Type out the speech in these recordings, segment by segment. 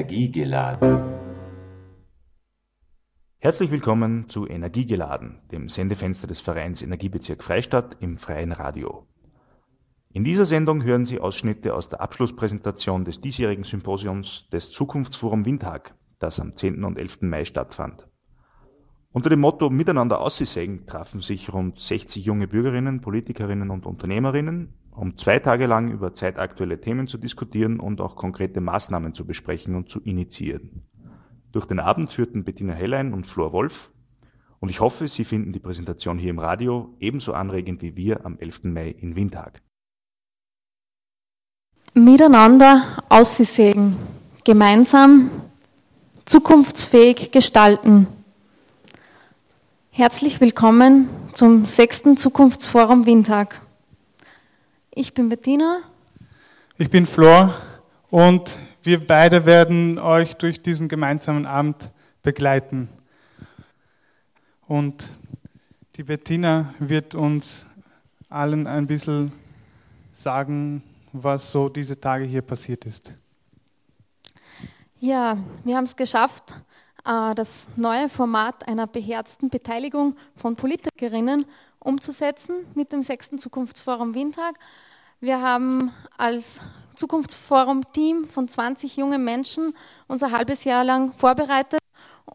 Energiegeladen. Herzlich willkommen zu Energiegeladen, dem Sendefenster des Vereins Energiebezirk Freistadt im freien Radio. In dieser Sendung hören Sie Ausschnitte aus der Abschlusspräsentation des diesjährigen Symposiums des Zukunftsforum Windhag, das am 10. und 11. Mai stattfand. Unter dem Motto Miteinander aussägen trafen sich rund 60 junge Bürgerinnen, Politikerinnen und Unternehmerinnen, um zwei Tage lang über zeitaktuelle Themen zu diskutieren und auch konkrete Maßnahmen zu besprechen und zu initiieren. Durch den Abend führten Bettina Hellein und Flor Wolf und ich hoffe, Sie finden die Präsentation hier im Radio ebenso anregend wie wir am 11. Mai in Windhag. Miteinander aussägen, gemeinsam zukunftsfähig gestalten. Herzlich willkommen zum sechsten Zukunftsforum Windtag. Ich bin Bettina. Ich bin Flor und wir beide werden euch durch diesen gemeinsamen Abend begleiten. Und die Bettina wird uns allen ein bisschen sagen, was so diese Tage hier passiert ist. Ja, wir haben es geschafft, äh, das neue Format einer beherzten Beteiligung von Politikerinnen umzusetzen mit dem sechsten Zukunftsforum Windtag. Wir haben als Zukunftsforum-Team von 20 jungen Menschen unser halbes Jahr lang vorbereitet,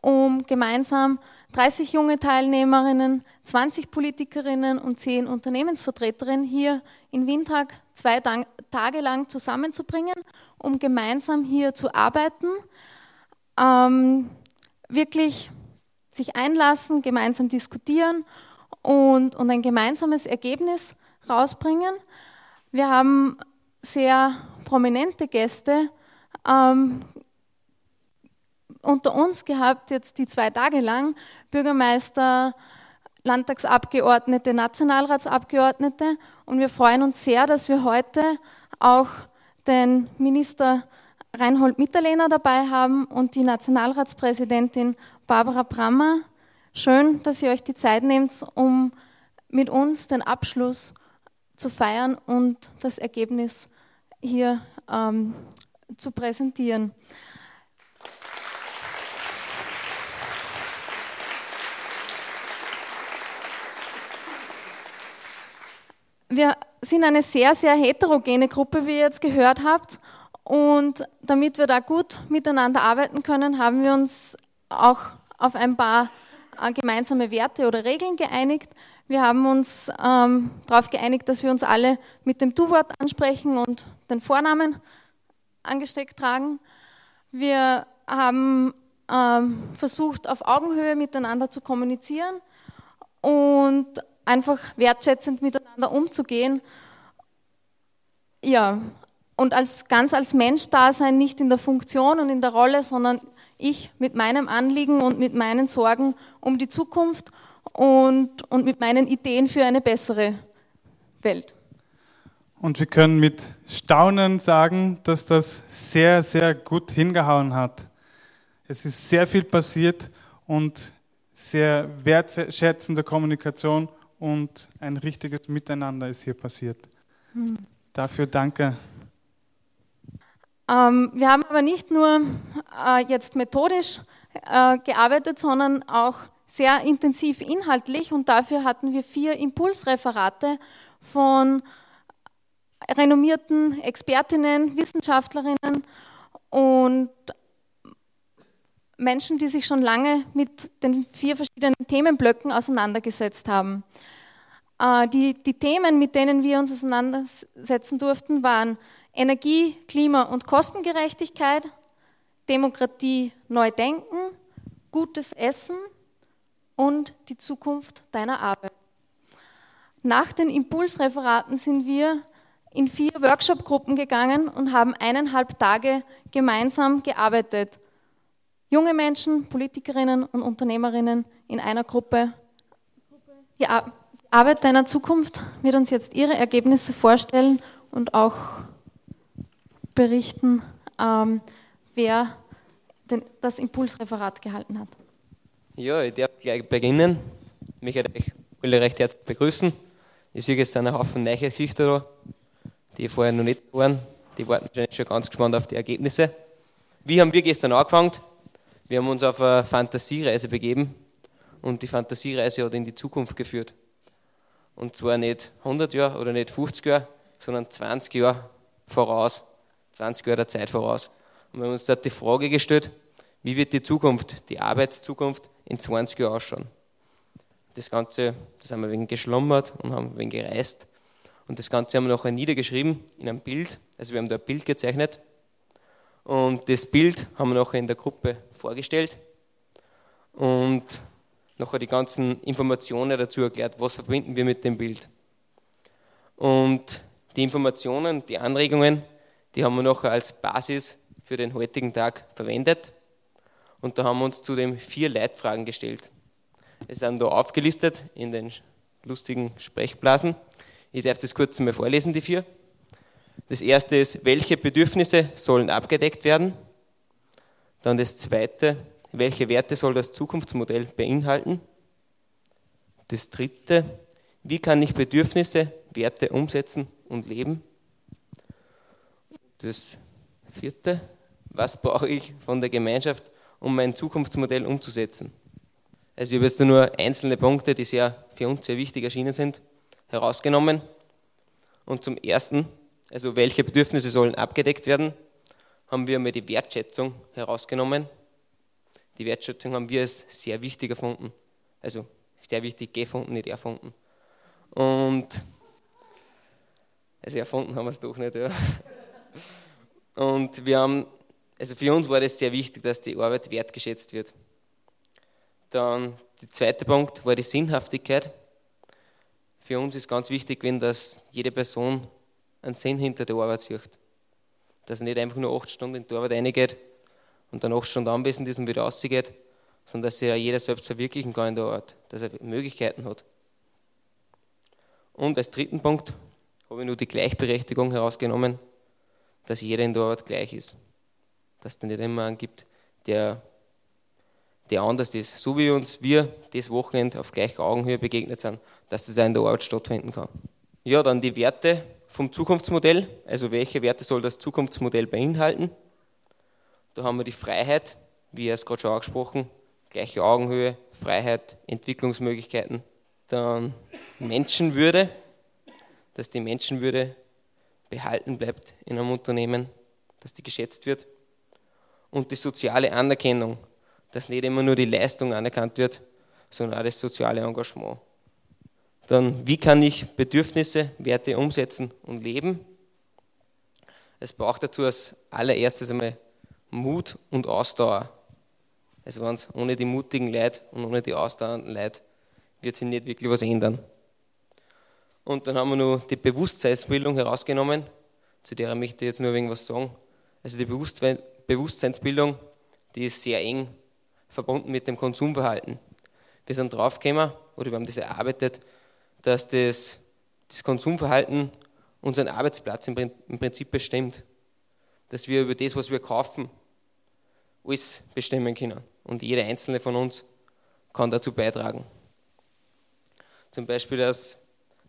um gemeinsam 30 junge Teilnehmerinnen, 20 Politikerinnen und 10 Unternehmensvertreterinnen hier in Windhag zwei Tage lang zusammenzubringen, um gemeinsam hier zu arbeiten, ähm, wirklich sich einlassen, gemeinsam diskutieren und, und ein gemeinsames Ergebnis rausbringen. Wir haben sehr prominente Gäste ähm, unter uns gehabt, jetzt die zwei Tage lang, Bürgermeister, Landtagsabgeordnete, Nationalratsabgeordnete. Und wir freuen uns sehr, dass wir heute auch den Minister Reinhold Mitterlehner dabei haben und die Nationalratspräsidentin Barbara Brammer. Schön, dass ihr euch die Zeit nehmt, um mit uns den Abschluss zu feiern und das Ergebnis hier ähm, zu präsentieren. Wir sind eine sehr, sehr heterogene Gruppe, wie ihr jetzt gehört habt. Und damit wir da gut miteinander arbeiten können, haben wir uns auch auf ein paar gemeinsame Werte oder Regeln geeinigt. Wir haben uns ähm, darauf geeinigt, dass wir uns alle mit dem Du-Wort ansprechen und den Vornamen angesteckt tragen. Wir haben ähm, versucht, auf Augenhöhe miteinander zu kommunizieren und einfach wertschätzend miteinander umzugehen. Ja, und als, ganz als Mensch da sein, nicht in der Funktion und in der Rolle, sondern ich mit meinem Anliegen und mit meinen Sorgen um die Zukunft und, und mit meinen Ideen für eine bessere Welt. Und wir können mit Staunen sagen, dass das sehr, sehr gut hingehauen hat. Es ist sehr viel passiert und sehr wertschätzende Kommunikation und ein richtiges Miteinander ist hier passiert. Hm. Dafür danke. Ähm, wir haben aber nicht nur äh, jetzt methodisch äh, gearbeitet, sondern auch sehr intensiv inhaltlich und dafür hatten wir vier Impulsreferate von renommierten Expertinnen, Wissenschaftlerinnen und Menschen, die sich schon lange mit den vier verschiedenen Themenblöcken auseinandergesetzt haben. Äh, die, die Themen, mit denen wir uns auseinandersetzen durften, waren Energie, Klima und Kostengerechtigkeit, Demokratie neu denken, gutes Essen und die Zukunft deiner Arbeit. Nach den Impulsreferaten sind wir in vier Workshop-Gruppen gegangen und haben eineinhalb Tage gemeinsam gearbeitet. Junge Menschen, Politikerinnen und Unternehmerinnen in einer Gruppe. Die Arbeit deiner Zukunft wird uns jetzt ihre Ergebnisse vorstellen und auch berichten, ähm, wer den, das Impulsreferat gehalten hat. Ja, ich darf gleich beginnen. Ich möchte euch alle recht herzlich begrüßen. Ich sehe, es sind ein Haufen neue Gesichter da, die vorher noch nicht waren. Die warten schon ganz gespannt auf die Ergebnisse. Wie haben wir gestern angefangen? Wir haben uns auf eine Fantasiereise begeben und die Fantasiereise hat in die Zukunft geführt. Und zwar nicht 100 Jahre oder nicht 50 Jahre, sondern 20 Jahre voraus. 20 Jahre der Zeit voraus. Und wir haben uns dort die Frage gestellt, wie wird die Zukunft, die Arbeitszukunft in 20 Jahren ausschauen? Das Ganze, das haben wir wegen geschlummert und haben wegen gereist. Und das Ganze haben wir nachher niedergeschrieben in einem Bild. Also wir haben da ein Bild gezeichnet. Und das Bild haben wir nachher in der Gruppe vorgestellt. Und nachher die ganzen Informationen dazu erklärt, was verbinden wir mit dem Bild. Und die Informationen, die Anregungen, die haben wir nachher als Basis für den heutigen Tag verwendet. Und da haben wir uns zudem vier Leitfragen gestellt. Es sind da aufgelistet in den lustigen Sprechblasen. Ich darf das kurz mal vorlesen, die vier. Das erste ist, welche Bedürfnisse sollen abgedeckt werden? Dann das zweite, welche Werte soll das Zukunftsmodell beinhalten? Das dritte, wie kann ich Bedürfnisse, Werte umsetzen und leben? Das vierte, was brauche ich von der Gemeinschaft, um mein Zukunftsmodell umzusetzen? Also ich habe jetzt nur einzelne Punkte, die sehr, für uns sehr wichtig erschienen sind, herausgenommen. Und zum Ersten, also welche Bedürfnisse sollen abgedeckt werden, haben wir einmal die Wertschätzung herausgenommen. Die Wertschätzung haben wir als sehr wichtig erfunden. Also sehr wichtig gefunden, nicht erfunden. Und also erfunden haben wir es doch nicht, ja. Und wir haben, also für uns war das sehr wichtig, dass die Arbeit wertgeschätzt wird. Dann der zweite Punkt war die Sinnhaftigkeit. Für uns ist ganz wichtig, wenn das jede Person einen Sinn hinter der Arbeit sieht. Dass er nicht einfach nur acht Stunden in die Arbeit reingeht und dann acht Stunden anwesend ist und wieder rausgeht, sondern dass sich ja jeder selbst verwirklichen kann in der Arbeit, dass er Möglichkeiten hat. Und als dritten Punkt habe ich nur die Gleichberechtigung herausgenommen, dass jeder in der Arbeit gleich ist. Dass es nicht immer einen gibt, der, der anders ist. So wie uns wir das Wochenende auf gleicher Augenhöhe begegnet sind, dass das auch in der Arbeit stattfinden kann. Ja, dann die Werte vom Zukunftsmodell. Also welche Werte soll das Zukunftsmodell beinhalten? Da haben wir die Freiheit, wie er es gerade schon angesprochen, gleiche Augenhöhe, Freiheit, Entwicklungsmöglichkeiten. Dann Menschenwürde, dass die Menschenwürde behalten bleibt in einem Unternehmen, dass die geschätzt wird. Und die soziale Anerkennung, dass nicht immer nur die Leistung anerkannt wird, sondern auch das soziale Engagement. Dann, wie kann ich Bedürfnisse, Werte umsetzen und leben? Es braucht dazu als allererstes einmal Mut und Ausdauer. Also wenn es ohne die mutigen Leute und ohne die ausdauernden Leute wird sich nicht wirklich was ändern. Und dann haben wir noch die Bewusstseinsbildung herausgenommen, zu der möchte ich jetzt nur irgendwas sagen. Also die Bewusstseinsbildung, die ist sehr eng verbunden mit dem Konsumverhalten. Wir sind draufgekommen, oder wir haben das erarbeitet, dass das, das Konsumverhalten unseren Arbeitsplatz im Prinzip bestimmt. Dass wir über das, was wir kaufen, alles bestimmen können. Und jeder einzelne von uns kann dazu beitragen. Zum Beispiel, dass,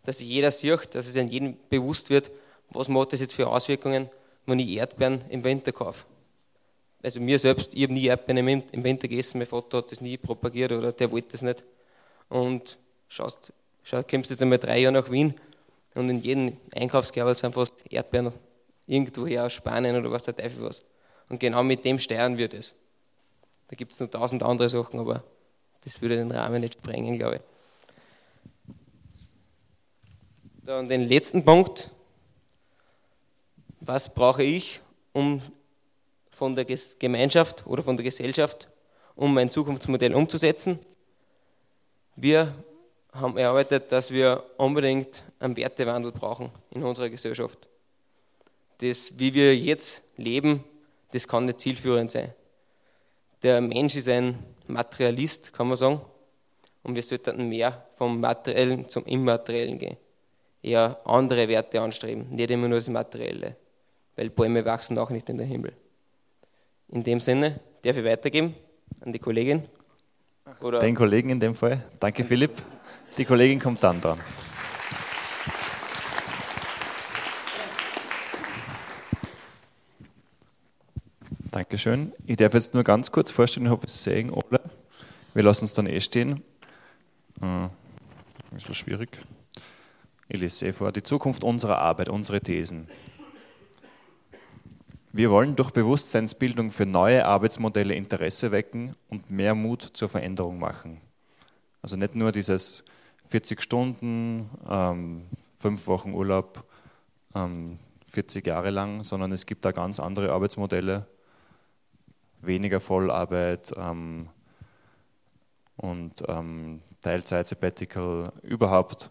dass jeder sieht, dass es in jedem bewusst wird, was macht das jetzt für Auswirkungen, wenn ich Erdbeeren im Winter kaufe. Also mir selbst, ich habe nie Erdbeeren im Winter gegessen, mein Vater hat das nie propagiert oder der wollte das nicht. Und schaust, schau, kommst jetzt einmal drei Jahre nach Wien und in jedem Einkaufskerbel sind fast Erdbeeren irgendwoher aus Spanien oder was der Teufel was. Und genau mit dem steuern wir das. Da gibt es noch tausend andere Sachen, aber das würde den Rahmen nicht sprengen, glaube ich. Dann den letzten Punkt. Was brauche ich, um von der Gemeinschaft oder von der Gesellschaft, um mein Zukunftsmodell umzusetzen? Wir haben erarbeitet, dass wir unbedingt einen Wertewandel brauchen in unserer Gesellschaft. Das, wie wir jetzt leben, das kann nicht zielführend sein. Der Mensch ist ein Materialist, kann man sagen, und wir sollten mehr vom Materiellen zum Immateriellen gehen. Eher andere Werte anstreben, nicht immer nur das Materielle, weil Bäume wachsen auch nicht in den Himmel. In dem Sinne darf ich weitergeben an die Kollegin. Oder Den Kollegen in dem Fall. Danke, Philipp. Die Kollegin kommt dann dran. Dankeschön. Ich darf jetzt nur ganz kurz vorstellen, ich hoffe, es sehen alle. Wir lassen es dann eh stehen. Hm, ist so schwierig. Ich lese eh vor. Die Zukunft unserer Arbeit, unsere Thesen. Wir wollen durch Bewusstseinsbildung für neue Arbeitsmodelle Interesse wecken und mehr Mut zur Veränderung machen. Also nicht nur dieses 40 Stunden, ähm, fünf Wochen Urlaub, ähm, 40 Jahre lang, sondern es gibt da ganz andere Arbeitsmodelle, weniger Vollarbeit ähm, und ähm, Teilzeit, Sabbatical, überhaupt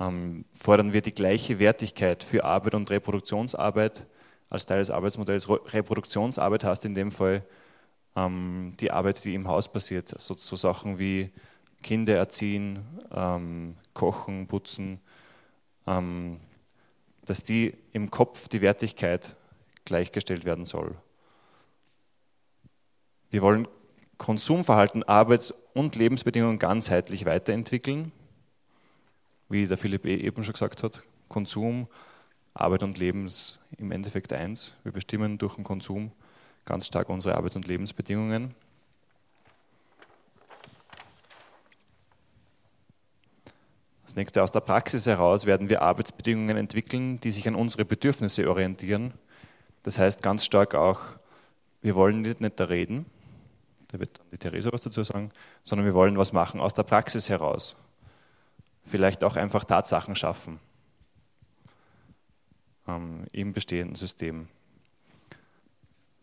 ähm, fordern wir die gleiche Wertigkeit für Arbeit und Reproduktionsarbeit als Teil des Arbeitsmodells. Reproduktionsarbeit heißt in dem Fall ähm, die Arbeit, die im Haus passiert, also so Sachen wie Kinder erziehen, ähm, kochen, putzen, ähm, dass die im Kopf die Wertigkeit gleichgestellt werden soll. Wir wollen Konsumverhalten, Arbeits- und Lebensbedingungen ganzheitlich weiterentwickeln. Wie der Philipp e. eben schon gesagt hat, Konsum, Arbeit und Leben ist im Endeffekt eins. Wir bestimmen durch den Konsum ganz stark unsere Arbeits- und Lebensbedingungen. Das nächste aus der Praxis heraus werden wir Arbeitsbedingungen entwickeln, die sich an unsere Bedürfnisse orientieren. Das heißt ganz stark auch, wir wollen nicht, nicht da reden, da wird dann die Theresa was dazu sagen, sondern wir wollen was machen aus der Praxis heraus. Vielleicht auch einfach Tatsachen schaffen ähm, im bestehenden System.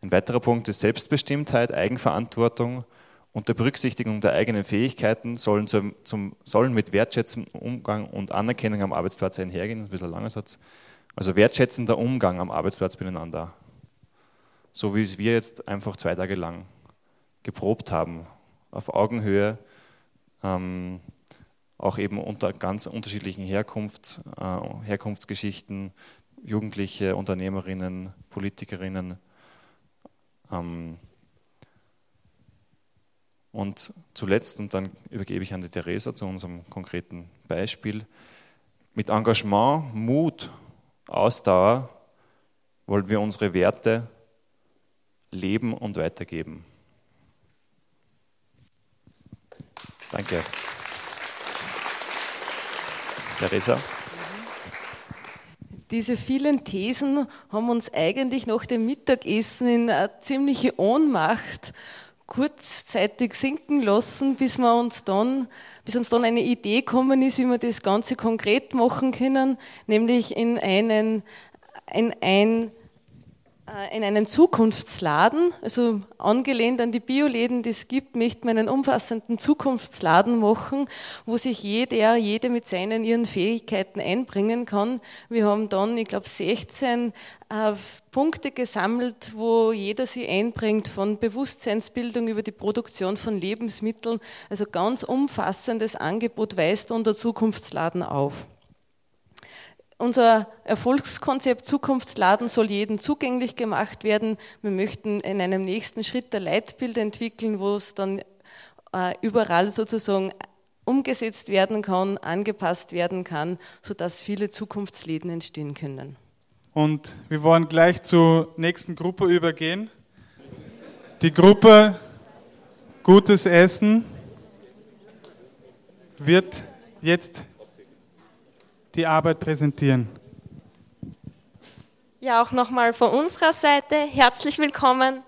Ein weiterer Punkt ist Selbstbestimmtheit, Eigenverantwortung unter Berücksichtigung der eigenen Fähigkeiten sollen, zum, zum, sollen mit wertschätzendem Umgang und Anerkennung am Arbeitsplatz einhergehen. ein bisschen ein langer Satz. Also wertschätzender Umgang am Arbeitsplatz miteinander. So wie es wir jetzt einfach zwei Tage lang geprobt haben, auf Augenhöhe, ähm, auch eben unter ganz unterschiedlichen Herkunft, äh, Herkunftsgeschichten, Jugendliche, Unternehmerinnen, Politikerinnen. Ähm, und zuletzt, und dann übergebe ich an die Theresa zu unserem konkreten Beispiel, mit Engagement, Mut, Ausdauer wollen wir unsere Werte leben und weitergeben. Danke. Theresa. Diese vielen Thesen haben uns eigentlich nach dem Mittagessen in eine ziemliche Ohnmacht kurzzeitig sinken lassen, bis wir uns dann, bis uns dann eine Idee gekommen ist, wie wir das Ganze konkret machen können, nämlich in einen, in ein äh, in einen Zukunftsladen, also angelehnt an die Bioläden, die es gibt, möchten wir einen umfassenden Zukunftsladen machen, wo sich jeder, jede mit seinen ihren Fähigkeiten einbringen kann. Wir haben dann, ich glaube, 16 äh, Punkte gesammelt, wo jeder sie einbringt, von Bewusstseinsbildung über die Produktion von Lebensmitteln. Also ganz umfassendes Angebot weist unser Zukunftsladen auf. Unser Erfolgskonzept Zukunftsladen soll jedem zugänglich gemacht werden. Wir möchten in einem nächsten Schritt ein Leitbild entwickeln, wo es dann äh, überall sozusagen umgesetzt werden kann, angepasst werden kann, sodass viele Zukunftsläden entstehen können. Und wir wollen gleich zur nächsten Gruppe übergehen. Die Gruppe Gutes Essen wird jetzt die Arbeit präsentieren. Ja, auch nochmal von unserer Seite herzlich willkommen.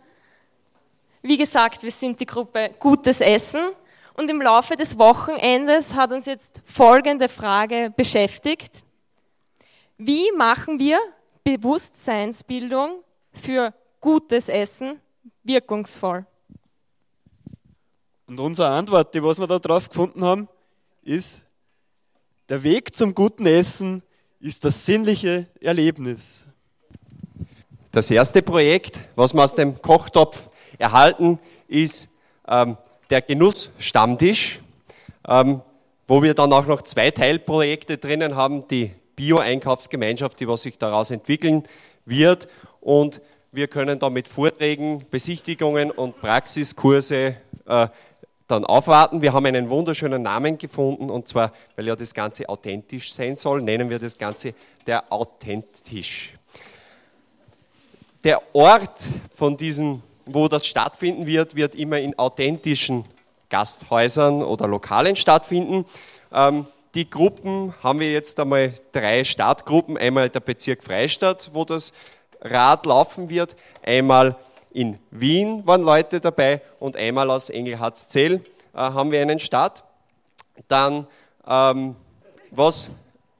Wie gesagt, wir sind die Gruppe Gutes Essen und im Laufe des Wochenendes hat uns jetzt folgende Frage beschäftigt. Wie machen wir Bewusstseinsbildung für gutes Essen wirkungsvoll? Und unsere Antwort, die was wir da drauf gefunden haben, ist der Weg zum guten Essen ist das sinnliche Erlebnis. Das erste Projekt, was wir aus dem Kochtopf erhalten, ist ähm, der Genussstammtisch, ähm, wo wir dann auch noch zwei Teilprojekte drinnen haben, die Bio-Einkaufsgemeinschaft, die was sich daraus entwickeln wird. Und wir können da mit Vorträgen, Besichtigungen und Praxiskurse äh, dann aufwarten. Wir haben einen wunderschönen Namen gefunden und zwar, weil ja das Ganze authentisch sein soll, nennen wir das Ganze der Authentisch. der Ort von diesem, wo das stattfinden wird, wird immer in authentischen Gasthäusern oder Lokalen stattfinden. Ähm, die Gruppen haben wir jetzt einmal drei Startgruppen. Einmal der Bezirk Freistadt, wo das Rad laufen wird. Einmal in Wien waren Leute dabei und einmal aus Engelhardt-Zell äh, haben wir einen Start. Dann, ähm, was,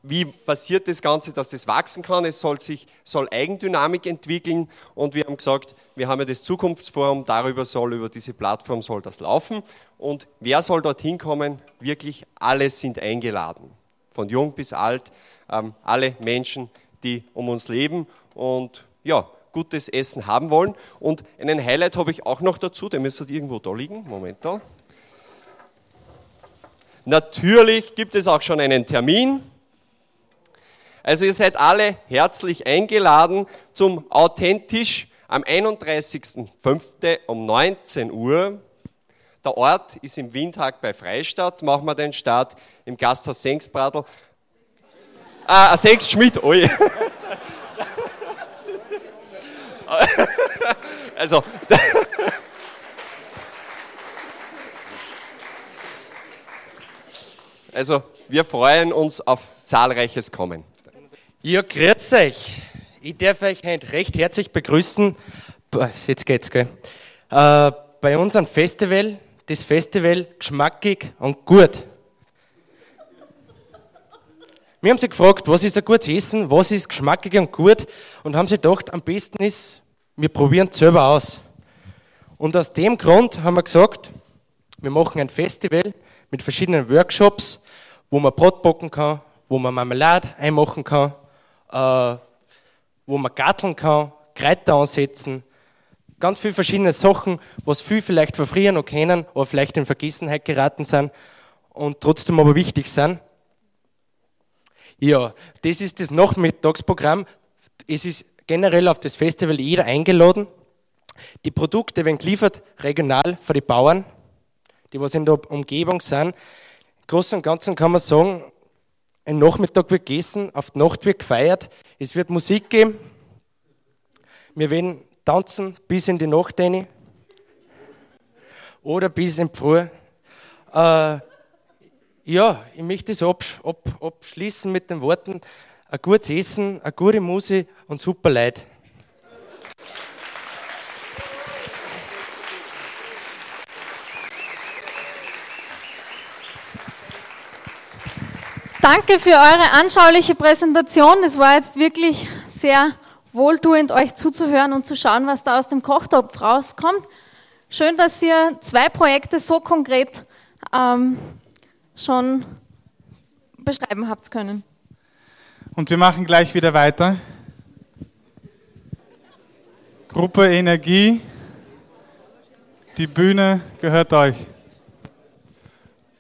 wie passiert das Ganze, dass das wachsen kann? Es soll sich soll Eigendynamik entwickeln und wir haben gesagt, wir haben ja das Zukunftsforum, darüber soll, über diese Plattform soll das laufen. Und wer soll dorthin kommen? Wirklich alle sind eingeladen, von jung bis alt, ähm, alle Menschen, die um uns leben und ja, gutes Essen haben wollen. Und einen Highlight habe ich auch noch dazu, der müsste irgendwo da liegen. Moment da. Natürlich gibt es auch schon einen Termin. Also ihr seid alle herzlich eingeladen zum Authentisch am 31.05. um 19 Uhr. Der Ort ist im Windhag bei Freistadt. Machen wir den Start im Gasthaus Sengsbradl. Ah, Sengst Schmidt, oi. also, also, wir freuen uns auf zahlreiches Kommen. Ja, grüß euch. Ich darf euch recht herzlich begrüßen. Jetzt geht's, gell? Äh, bei unserem Festival, das Festival geschmackig und gut. Wir haben sie gefragt, was ist ein gutes Essen, was ist geschmackig und gut und haben sie gedacht, am besten ist, wir probieren es selber aus. Und aus dem Grund haben wir gesagt, wir machen ein Festival mit verschiedenen Workshops, wo man Brot backen kann, wo man Marmelade einmachen kann, äh, wo man garteln kann, Kräuter ansetzen, ganz viele verschiedene Sachen, was viel vielleicht verfrieren noch kennen oder vielleicht in Vergessenheit geraten sind und trotzdem aber wichtig sind. Ja, das ist das Nachmittagsprogramm. Es ist generell auf das Festival jeder eingeladen. Die Produkte werden geliefert regional für die Bauern, die was in der Umgebung sind. Im Großen und Ganzen kann man sagen, ein Nachmittag wird gegessen, auf die Nacht wird gefeiert, es wird Musik geben. Wir werden tanzen bis in die Nacht rein. Oder bis in die Früh. Äh, ja, ich möchte es absch ab abschließen mit den Worten, ein gutes Essen, eine gute Musik und super Leid. Danke für eure anschauliche Präsentation. Es war jetzt wirklich sehr wohltuend, euch zuzuhören und zu schauen, was da aus dem Kochtopf rauskommt. Schön, dass ihr zwei Projekte so konkret ähm, schon beschreiben habt können. Und wir machen gleich wieder weiter. Gruppe Energie, die Bühne gehört euch.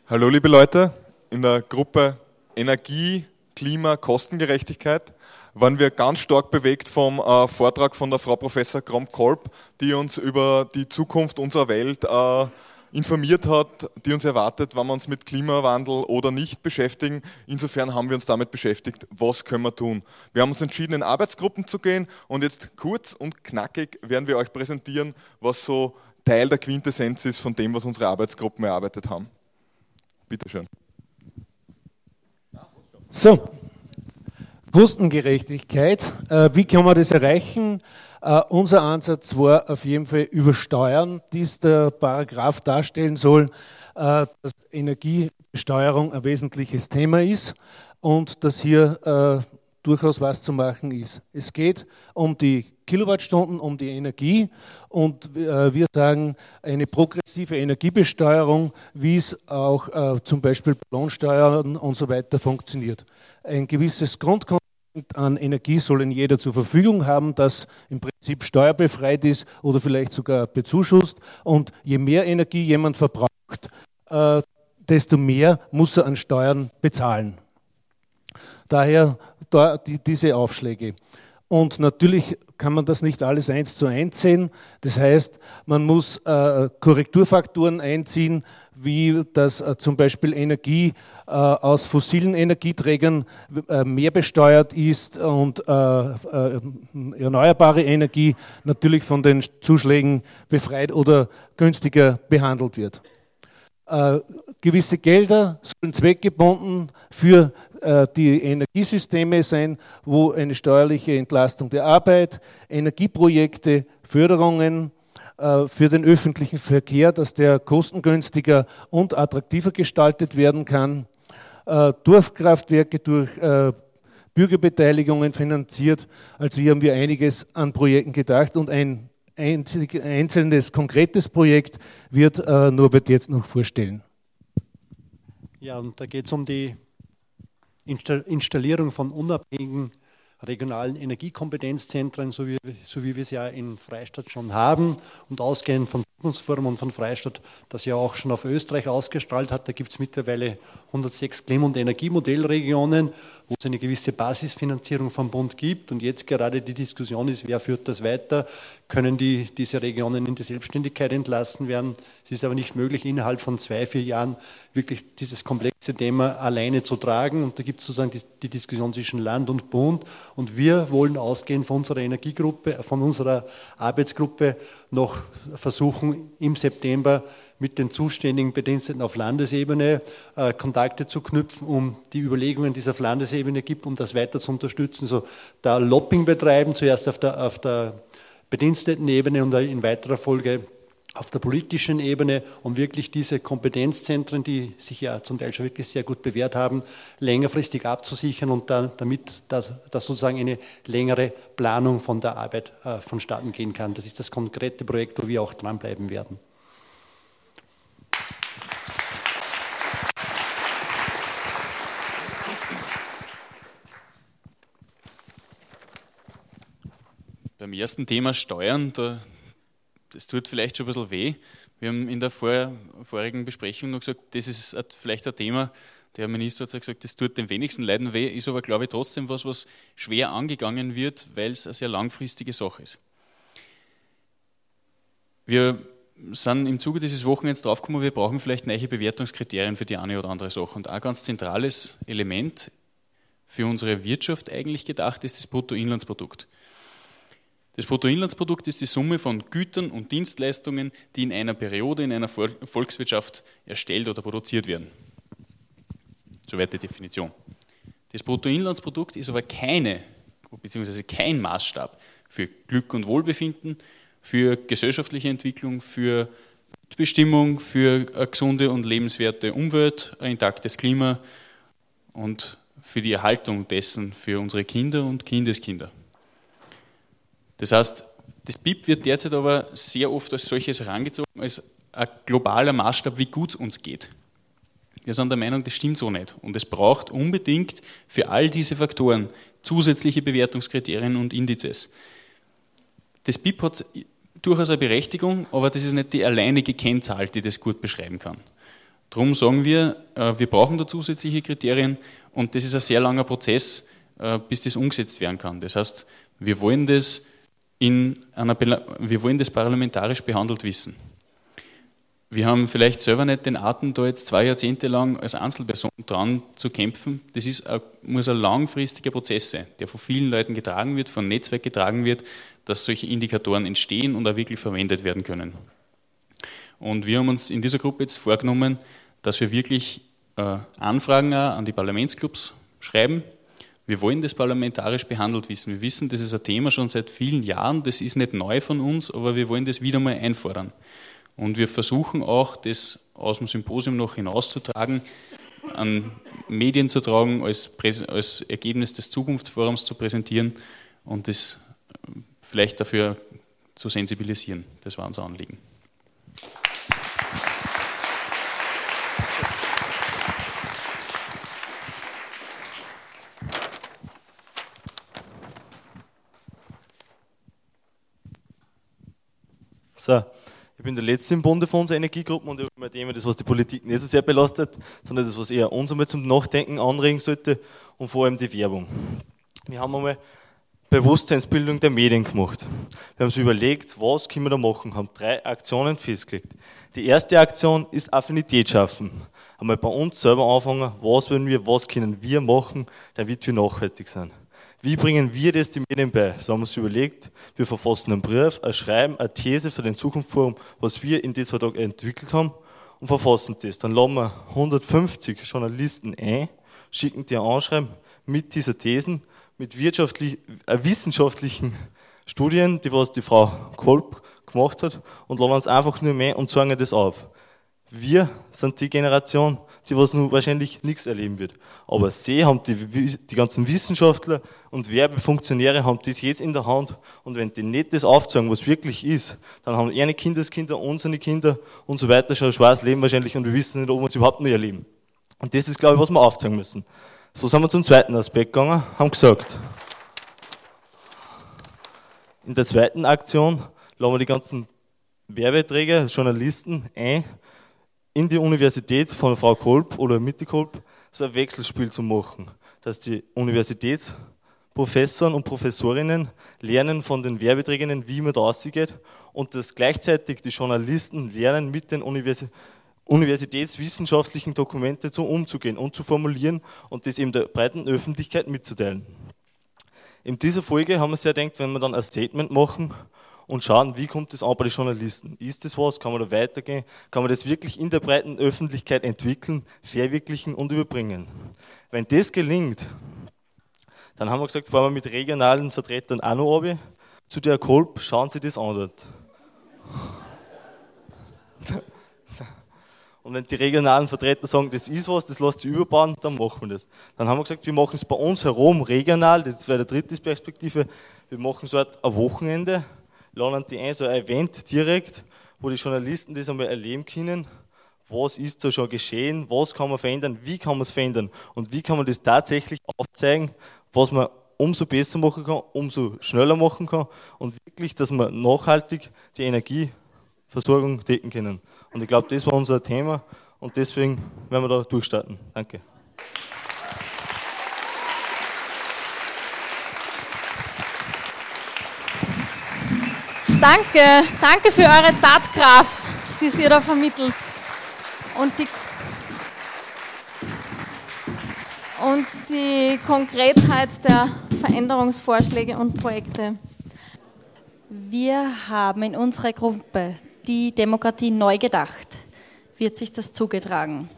Hallo liebe Leute, in der Gruppe Energie, Klima, Kostengerechtigkeit waren wir ganz stark bewegt vom äh, Vortrag von der Frau Professor Krom-Kolb, die uns über die Zukunft unserer Welt äh, informiert hat, die uns erwartet, wann wir uns mit Klimawandel oder nicht beschäftigen. Insofern haben wir uns damit beschäftigt, was können wir tun. Wir haben uns entschieden, in Arbeitsgruppen zu gehen und jetzt kurz und knackig werden wir euch präsentieren, was so Teil der Quintessenz ist von dem, was unsere Arbeitsgruppen erarbeitet haben. Bitte schön. So, Kostengerechtigkeit. Äh, wie kann man das erreichen? Uh, unser Ansatz war auf jeden Fall übersteuern, dies der Paragraph darstellen soll, uh, dass Energiesteuerung ein wesentliches Thema ist und dass hier uh, durchaus was zu machen ist. Es geht um die Kilowattstunden, um die Energie und wir sagen eine progressive Energiebesteuerung, wie es auch zum Beispiel Lohnsteuern und so weiter funktioniert. Ein gewisses Grundkonzept an Energie soll in jeder zur Verfügung haben, das im Prinzip steuerbefreit ist oder vielleicht sogar bezuschusst. Und je mehr Energie jemand verbraucht, äh, desto mehr muss er an Steuern bezahlen. Daher da, die, diese Aufschläge. Und natürlich kann man das nicht alles eins zu eins sehen. Das heißt, man muss äh, Korrekturfaktoren einziehen, wie dass äh, zum Beispiel Energie äh, aus fossilen Energieträgern äh, mehr besteuert ist und äh, äh, erneuerbare Energie natürlich von den Zuschlägen befreit oder günstiger behandelt wird. gewisse Gelder sollen zweckgebunden für die Energiesysteme sein, wo eine steuerliche Entlastung der Arbeit, Energieprojekte, Förderungen äh, für den öffentlichen Verkehr, dass der kostengünstiger und attraktiver gestaltet werden kann, äh, Dorfkraftwerke durch Bürgerbeteiligungen finanziert. Also hier haben wir einiges an Projekten gedacht und ein einzelnes konkretes Projekt wird Norbert jetzt noch vorstellen. Ja, und da geht es um die Installierung von unabhängigen regionalen Energiekompetenzzentren, so wie, so wie wir es ja in Freistadt schon haben und ausgehend von Zukunftsforum und von Freistadt, das ja auch schon auf Österreich ausgestrahlt hat. Da gibt es mittlerweile 106 Klima- und Energiemodellregionen, wo es eine gewisse Basisfinanzierung vom Bund gibt und jetzt gerade die Diskussion ist, wer führt das weiter, können die, diese Regionen in die Selbstständigkeit entlassen werden. Es ist aber nicht möglich, innerhalb von zwei, vier Jahren wirklich dieses komplexe Thema alleine zu tragen. Und da gibt es sozusagen die, die, Diskussion zwischen Land und Bund. Und wir wollen ausgehend von unserer Energiegruppe, von unserer Arbeitsgruppe noch versuchen, im September mit den zuständigen Bediensteten auf Landesebene äh, Kontakte zu knüpfen, um die Überlegungen, die es auf Landesebene gibt, um das weiter zu unterstützen. So da Lopping betreiben, zuerst auf der, auf der Bedienstetenebene und in weiterer Folge auf der politischen Ebene, um wirklich diese Kompetenzzentren, die sich ja zum Teil schon wirklich sehr gut bewährt haben, längerfristig abzusichern und da, damit dass, dass sozusagen eine längere Planung von der Arbeit äh, vonstatten gehen kann. Das ist das konkrete Projekt, wo wir auch dranbleiben werden. Beim ersten Thema Steuern, da, das tut vielleicht schon ein bisschen weh. Wir haben in der vor, vorigen Besprechung noch gesagt, das ist vielleicht ein Thema, der Minister hat gesagt, das tut den wenigsten Leiden weh, ist aber, glaube ich, trotzdem was, was schwer angegangen wird, weil es eine sehr langfristige Sache ist. Wir sind im Zuge dieses Wochenends draufgekommen, wir brauchen vielleicht neue Bewertungskriterien für die eine oder andere Sache. Und ein ganz zentrales Element für unsere Wirtschaft eigentlich gedacht ist das Bruttoinlandsprodukt. Das Bruttoinlandsprodukt ist die Summe von Gütern und Dienstleistungen, die in einer Periode in einer Volkswirtschaft erstellt oder produziert werden. Soweit die Definition. Das Bruttoinlandsprodukt ist aber keine, beziehungsweise kein Maßstab für Glück und Wohlbefinden, für gesellschaftliche Entwicklung, für Bestimmung, für eine gesunde und lebenswerte Umwelt, ein intaktes Klima und für die Erhaltung dessen für unsere Kinder und Kindeskinder. Das heißt, das BIP wird derzeit aber sehr oft als solches herangezogen, als ein globaler Maßstab, wie gut es uns geht. Wir sind der Meinung, das stimmt so nicht. Und es braucht unbedingt für all diese Faktoren zusätzliche Bewertungskriterien und Indizes. Das BIP hat durchaus eine Berechtigung, aber das ist nicht die alleinige Kennzahl, die das gut beschreiben kann. Darum sagen wir, äh, wir brauchen da zusätzliche Kriterien und das ist ein sehr langer Prozess, äh, bis das umgesetzt werden kann. Das heißt, wir wollen das in einer, wir wollen das parlamentarisch behandelt wissen. Wir haben vielleicht selber nicht den Atem, da jetzt zwei Jahrzehnte lang als Einzelperson dran zu kämpfen. Das ist, muss ein langfristiger Prozess sein, der von vielen Leuten getragen wird, von Netzwerk getragen wird, dass solche Indikatoren entstehen und auch wirklich verwendet werden können. Und wir haben uns in dieser Gruppe jetzt vorgenommen, dass wir wirklich äh, Anfragen an die Parlamentsclubs schreiben, wir wollen das parlamentarisch behandelt wissen. Wir wissen, das ist ein Thema schon seit vielen Jahren, das ist nicht neu von uns, aber wir wollen das wieder mal einfordern. Und wir versuchen auch, das aus dem Symposium noch hinauszutragen, an Medien zu tragen, als, als Ergebnis des Zukunftsforums zu präsentieren und das vielleicht dafür zu sensibilisieren. Das war unser Anliegen. So, ich bin der Letzte im Bunde von unserer Energiegruppen und über Thema, das, was die Politik nicht so sehr belastet, sondern das, was eher uns einmal zum Nachdenken anregen sollte und vor allem die Werbung. Wir haben einmal Bewusstseinsbildung der Medien gemacht. Wir haben uns überlegt, was können wir da machen, haben drei Aktionen festgelegt. Die erste Aktion ist Affinität schaffen. Einmal bei uns selber anfangen, was wollen wir, was können wir machen, damit wir nachhaltig sind. Wie bringen wir das den Medien bei? So haben wir uns überlegt, wir verfassen einen Brief, ein Schreiben, eine These für den Zukunftsforum, was wir in diesen zwei Tagen entwickelt haben und verfassen das. Dann laden wir 150 Journalisten ein, schicken die ein Anschreiben mit dieser Thesen, mit wirtschaftlich, äh, wissenschaftlichen Studien, die was die Frau Kolb gemacht hat, und laden uns einfach nur mehr und zeigen das auf. Wir sind die Generation, die was nur wahrscheinlich nichts erleben wird. Aber sie haben die, die ganzen Wissenschaftler und Werbefunktionäre haben das jetzt in der Hand. Und wenn die nicht das aufzeigen, was wirklich ist, dann haben ihre Kindeskinder, unsere Kinder und so weiter schon ein schweres Leben wahrscheinlich und wir wissen nicht, ob wir es überhaupt noch erleben. Und das ist, glaube ich, was wir aufzeigen müssen. So sind wir zum zweiten Aspekt gegangen, haben gesagt, in der zweiten Aktion laden wir die ganzen Werbeträger, Journalisten ein, in die Universität von Frau Kolb oder Mitte Kolb so ein Wechselspiel zu machen, dass die Universitätsprofessoren und Professorinnen lernen von den Werbeträgern, wie man da aussieht und dass gleichzeitig die Journalisten lernen, mit den universitätswissenschaftlichen Dokumente so umzugehen und zu formulieren und das eben der breiten Öffentlichkeit mitzuteilen. In dieser Folge haben wir sehr gedacht, wenn wir dann ein Statement machen und schauen, wie kommt das an bei den Journalisten? Ist das was? Kann man da weitergehen? Kann man das wirklich in der breiten Öffentlichkeit entwickeln, verwirklichen und überbringen? Wenn das gelingt, dann haben wir gesagt, fahren wir mit regionalen Vertretern auch noch runter, zu der Kolb, schauen Sie das an dort. Und wenn die regionalen Vertreter sagen, das ist was, das lässt sich überbauen, dann machen wir das. Dann haben wir gesagt, wir machen es bei uns herum regional, das wäre der dritte Perspektive. Wir machen so ein Wochenende, laden die ein, so ein Event direkt, wo die Journalisten das einmal erleben können. Was ist da schon geschehen? Was kann man verändern? Wie kann man es verändern? Und wie kann man das tatsächlich aufzeigen, was man umso besser machen kann, umso schneller machen kann und wirklich, dass man nachhaltig die Energieversorgung decken können. Und ich glaube, das war unser Thema und deswegen werden wir da durchstarten. Danke. Danke, danke für eure Tatkraft, die ihr da vermittelt. Und die, und die Konkretheit der Veränderungsvorschläge und Projekte. Wir haben in unserer Gruppe die Demokratie neu gedacht, wird sich das zugetragen.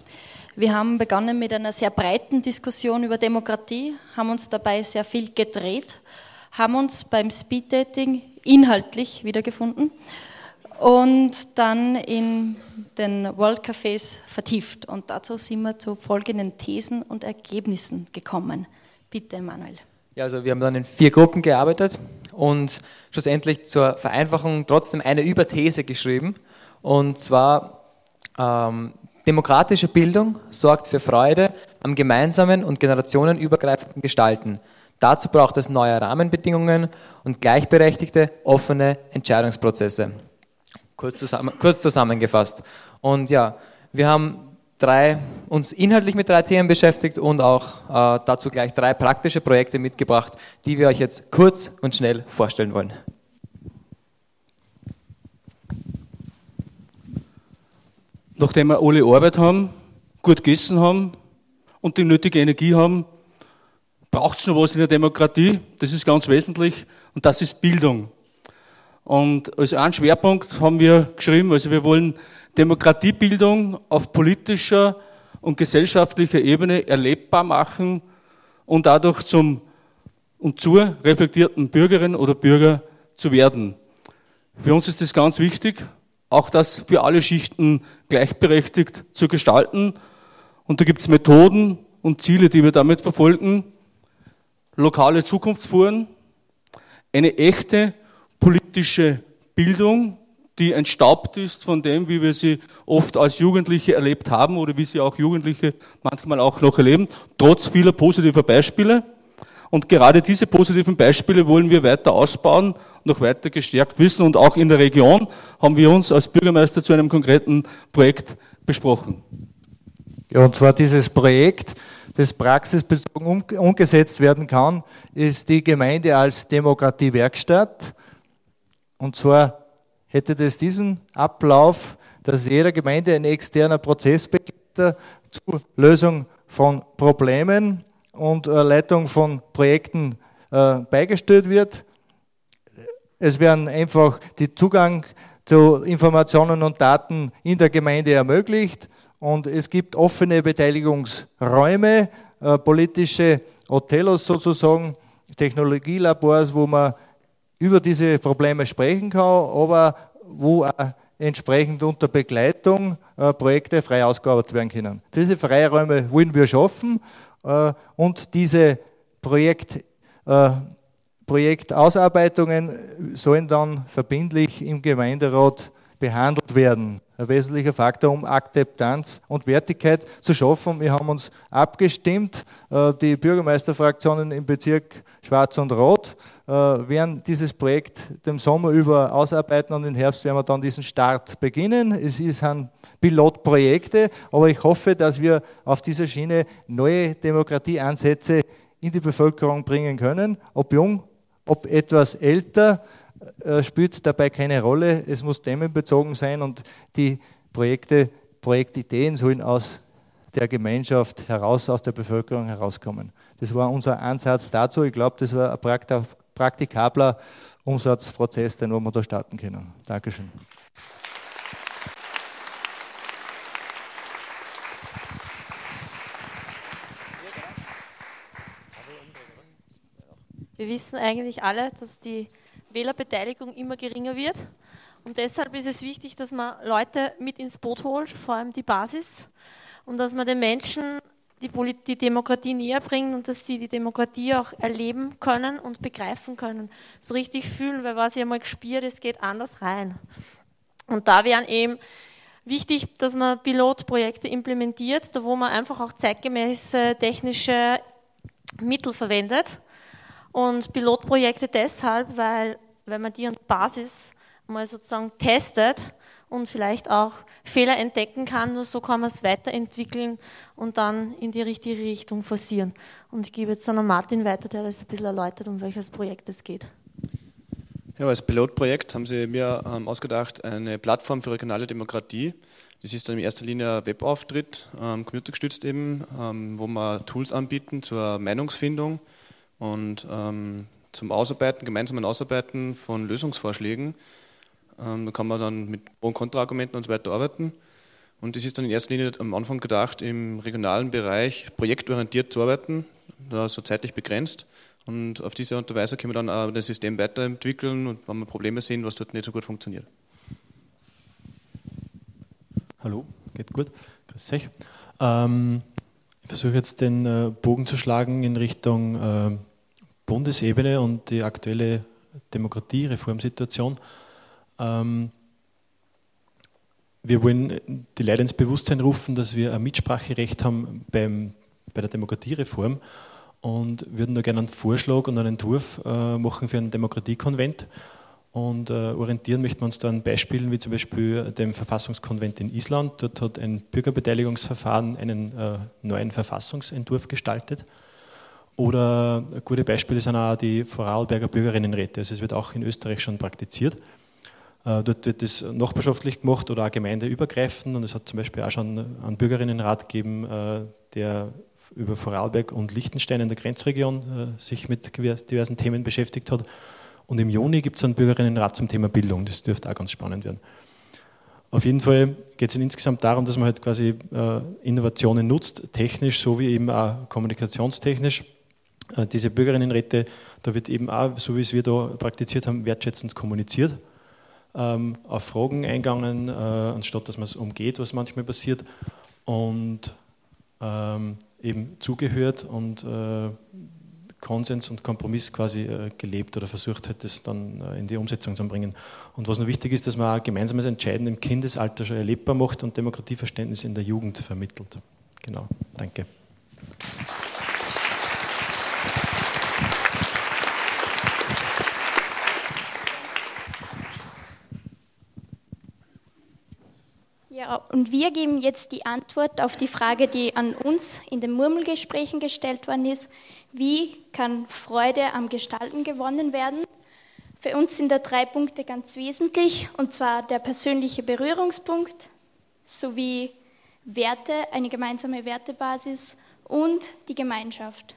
Wir haben begonnen mit einer sehr breiten Diskussion über Demokratie, haben uns dabei sehr viel gedreht, haben uns beim Speeddating inhaltlich wiedergefunden und dann in den World Cafés vertieft. Und dazu sind wir zu folgenden Thesen und Ergebnissen gekommen. Bitte, Manuel. Ja, also wir haben dann in vier Gruppen gearbeitet und schlussendlich zur Vereinfachung trotzdem eine Überthese geschrieben. Und zwar, ähm, demokratische Bildung sorgt für Freude am gemeinsamen und generationenübergreifenden Gestalten. Dazu braucht es neue Rahmenbedingungen und gleichberechtigte, offene Entscheidungsprozesse. Kurz, zusammen, kurz zusammengefasst. Und ja, wir haben drei, uns inhaltlich mit drei Themen beschäftigt und auch äh, dazu gleich drei praktische Projekte mitgebracht, die wir euch jetzt kurz und schnell vorstellen wollen. Nachdem wir alle Arbeit haben, gut gegessen haben und die nötige Energie haben, braucht es noch was in der Demokratie. Das ist ganz wesentlich und das ist Bildung. Und als einen Schwerpunkt haben wir geschrieben, also wir wollen Demokratiebildung auf politischer und gesellschaftlicher Ebene erlebbar machen und dadurch zum und zur reflektierten Bürgerin oder Bürger zu werden. Für uns ist es ganz wichtig, auch das für alle Schichten gleichberechtigt zu gestalten. Und da gibt es Methoden und Ziele, die wir damit verfolgen. Lokale Zukunftsfuhren, eine echte politische Bildung, die entstaubt ist von dem, wie wir sie oft als Jugendliche erlebt haben oder wie sie auch Jugendliche manchmal auch noch erleben, trotz vieler positiver Beispiele. Und gerade diese positiven Beispiele wollen wir weiter ausbauen, noch weiter gestärkt wissen. Und auch in der Region haben wir uns als Bürgermeister zu einem konkreten Projekt besprochen. Ja, und zwar dieses Projekt, das praxisbezogen um, umgesetzt werden kann, ist die Gemeinde als Demokratiewerkstatt. Und zwar hätte das diesen Ablauf, dass jeder Gemeinde ein externer Prozessbegleiter zur Lösung von Problemen und äh, Leitung von Projekten äh, beigestellt wird. Es werden einfach die Zugang zu Informationen und Daten in der Gemeinde ermöglicht und es gibt offene Beteiligungsräume, äh, politische Hotelos sozusagen, Technologielabors, wo man über diese Probleme sprechen kann, aber wo auch entsprechend unter Begleitung äh, Projekte frei ausgearbeitet werden können. Diese Freiräume wollen wir schaffen äh, und diese Projekt, äh, Projektausarbeitungen sollen dann verbindlich im Gemeinderat behandelt werden. Ein wesentlicher Faktor, um Akzeptanz und Wertigkeit zu schaffen. Wir haben uns abgestimmt, äh, die Bürgermeisterfraktionen im Bezirk Schwarz und Rot äh, werden dieses Projekt dem Sommer über ausarbeiten und im Herbst werden wir dann diesen Start beginnen. Es sind Pilotprojekte, aber ich hoffe, dass wir auf dieser Schiene neue Demokratieansätze in die Bevölkerung bringen können, ob jung, ob etwas älter spielt dabei keine Rolle. Es muss themenbezogen sein und die Projekte, Projektideen sollen aus der Gemeinschaft heraus, aus der Bevölkerung herauskommen. Das war unser Ansatz dazu. Ich glaube, das war ein praktikabler Umsatzprozess, den wir da starten können. Dankeschön. Wir wissen eigentlich alle, dass die Wählerbeteiligung immer geringer wird. Und deshalb ist es wichtig, dass man Leute mit ins Boot holt, vor allem die Basis, und dass man den Menschen die, die Demokratie näher bringt und dass sie die Demokratie auch erleben können und begreifen können, so richtig fühlen, weil was ich einmal gespürt, es geht anders rein. Und da wären eben wichtig, dass man Pilotprojekte implementiert, da wo man einfach auch zeitgemäße technische Mittel verwendet und Pilotprojekte deshalb, weil wenn man die an Basis mal sozusagen testet und vielleicht auch Fehler entdecken kann, nur so kann man es weiterentwickeln und dann in die richtige Richtung forcieren. Und ich gebe jetzt dann an Martin weiter, der das ein bisschen erläutert, um welches Projekt es geht. Ja, als Pilotprojekt haben Sie mir ähm, ausgedacht eine Plattform für regionale Demokratie. Das ist dann in erster Linie ein Webauftritt, ähm, computergestützt eben, ähm, wo wir Tools anbieten zur Meinungsfindung, und ähm, zum Ausarbeiten, gemeinsamen Ausarbeiten von Lösungsvorschlägen. Ähm, da kann man dann mit Pro- und Kontraargumenten und so weiter arbeiten. Und das ist dann in erster Linie am Anfang gedacht, im regionalen Bereich projektorientiert zu arbeiten, da so zeitlich begrenzt. Und auf diese Art und Weise können wir dann auch das System weiterentwickeln und wenn wir Probleme sehen, was dort nicht so gut funktioniert. Hallo, geht gut. Grüß euch. Ähm, ich versuche jetzt den äh, Bogen zu schlagen in Richtung äh, Bundesebene und die aktuelle Demokratiereformsituation. Ähm, wir wollen die Leute ins Bewusstsein rufen, dass wir ein Mitspracherecht haben beim, bei der Demokratiereform und würden da gerne einen Vorschlag und einen Entwurf äh, machen für einen Demokratiekonvent. Und äh, orientieren möchten wir uns da an Beispielen wie zum Beispiel dem Verfassungskonvent in Island. Dort hat ein Bürgerbeteiligungsverfahren einen äh, neuen Verfassungsentwurf gestaltet. Oder gute Beispiele sind auch die Vorarlberger Bürgerinnenräte. Also es wird auch in Österreich schon praktiziert. Äh, dort wird das nachbarschaftlich gemacht oder auch gemeindeübergreifend. Und es hat zum Beispiel auch schon einen Bürgerinnenrat gegeben, äh, der über Vorarlberg und Liechtenstein in der Grenzregion äh, sich mit diversen Themen beschäftigt hat. Und im Juni gibt es einen Bürgerinnenrat zum Thema Bildung. Das dürfte auch ganz spannend werden. Auf jeden Fall geht es insgesamt darum, dass man halt quasi Innovationen nutzt, technisch sowie eben auch kommunikationstechnisch äh, diese Bürgerinnenräte, da wird eben auch, so wie es wir da praktiziert haben, wertschätzend kommuniziert, ähm, auf Fragen eingegangen, äh, anstatt dass man es umgeht, was manchmal passiert, und ähm, eben zugehört und äh, Konsens und Kompromiss quasi äh, gelebt oder versucht hat, das dann äh, in die Umsetzung zu bringen. Und was noch wichtig ist, dass man auch gemeinsames Entscheiden im Kindesalter schon erlebbar macht und Demokratieverständnis in der Jugend vermittelt. Genau, danke. Ja, und wir geben jetzt die Antwort auf die Frage, die an uns in den Murmelgesprächen gestellt worden ist. Wie kann Freude am Gestalten gewonnen werden? Für uns sind da drei Punkte ganz wesentlich, und zwar der persönliche Berührungspunkt sowie Werte, eine gemeinsame Wertebasis und die Gemeinschaft.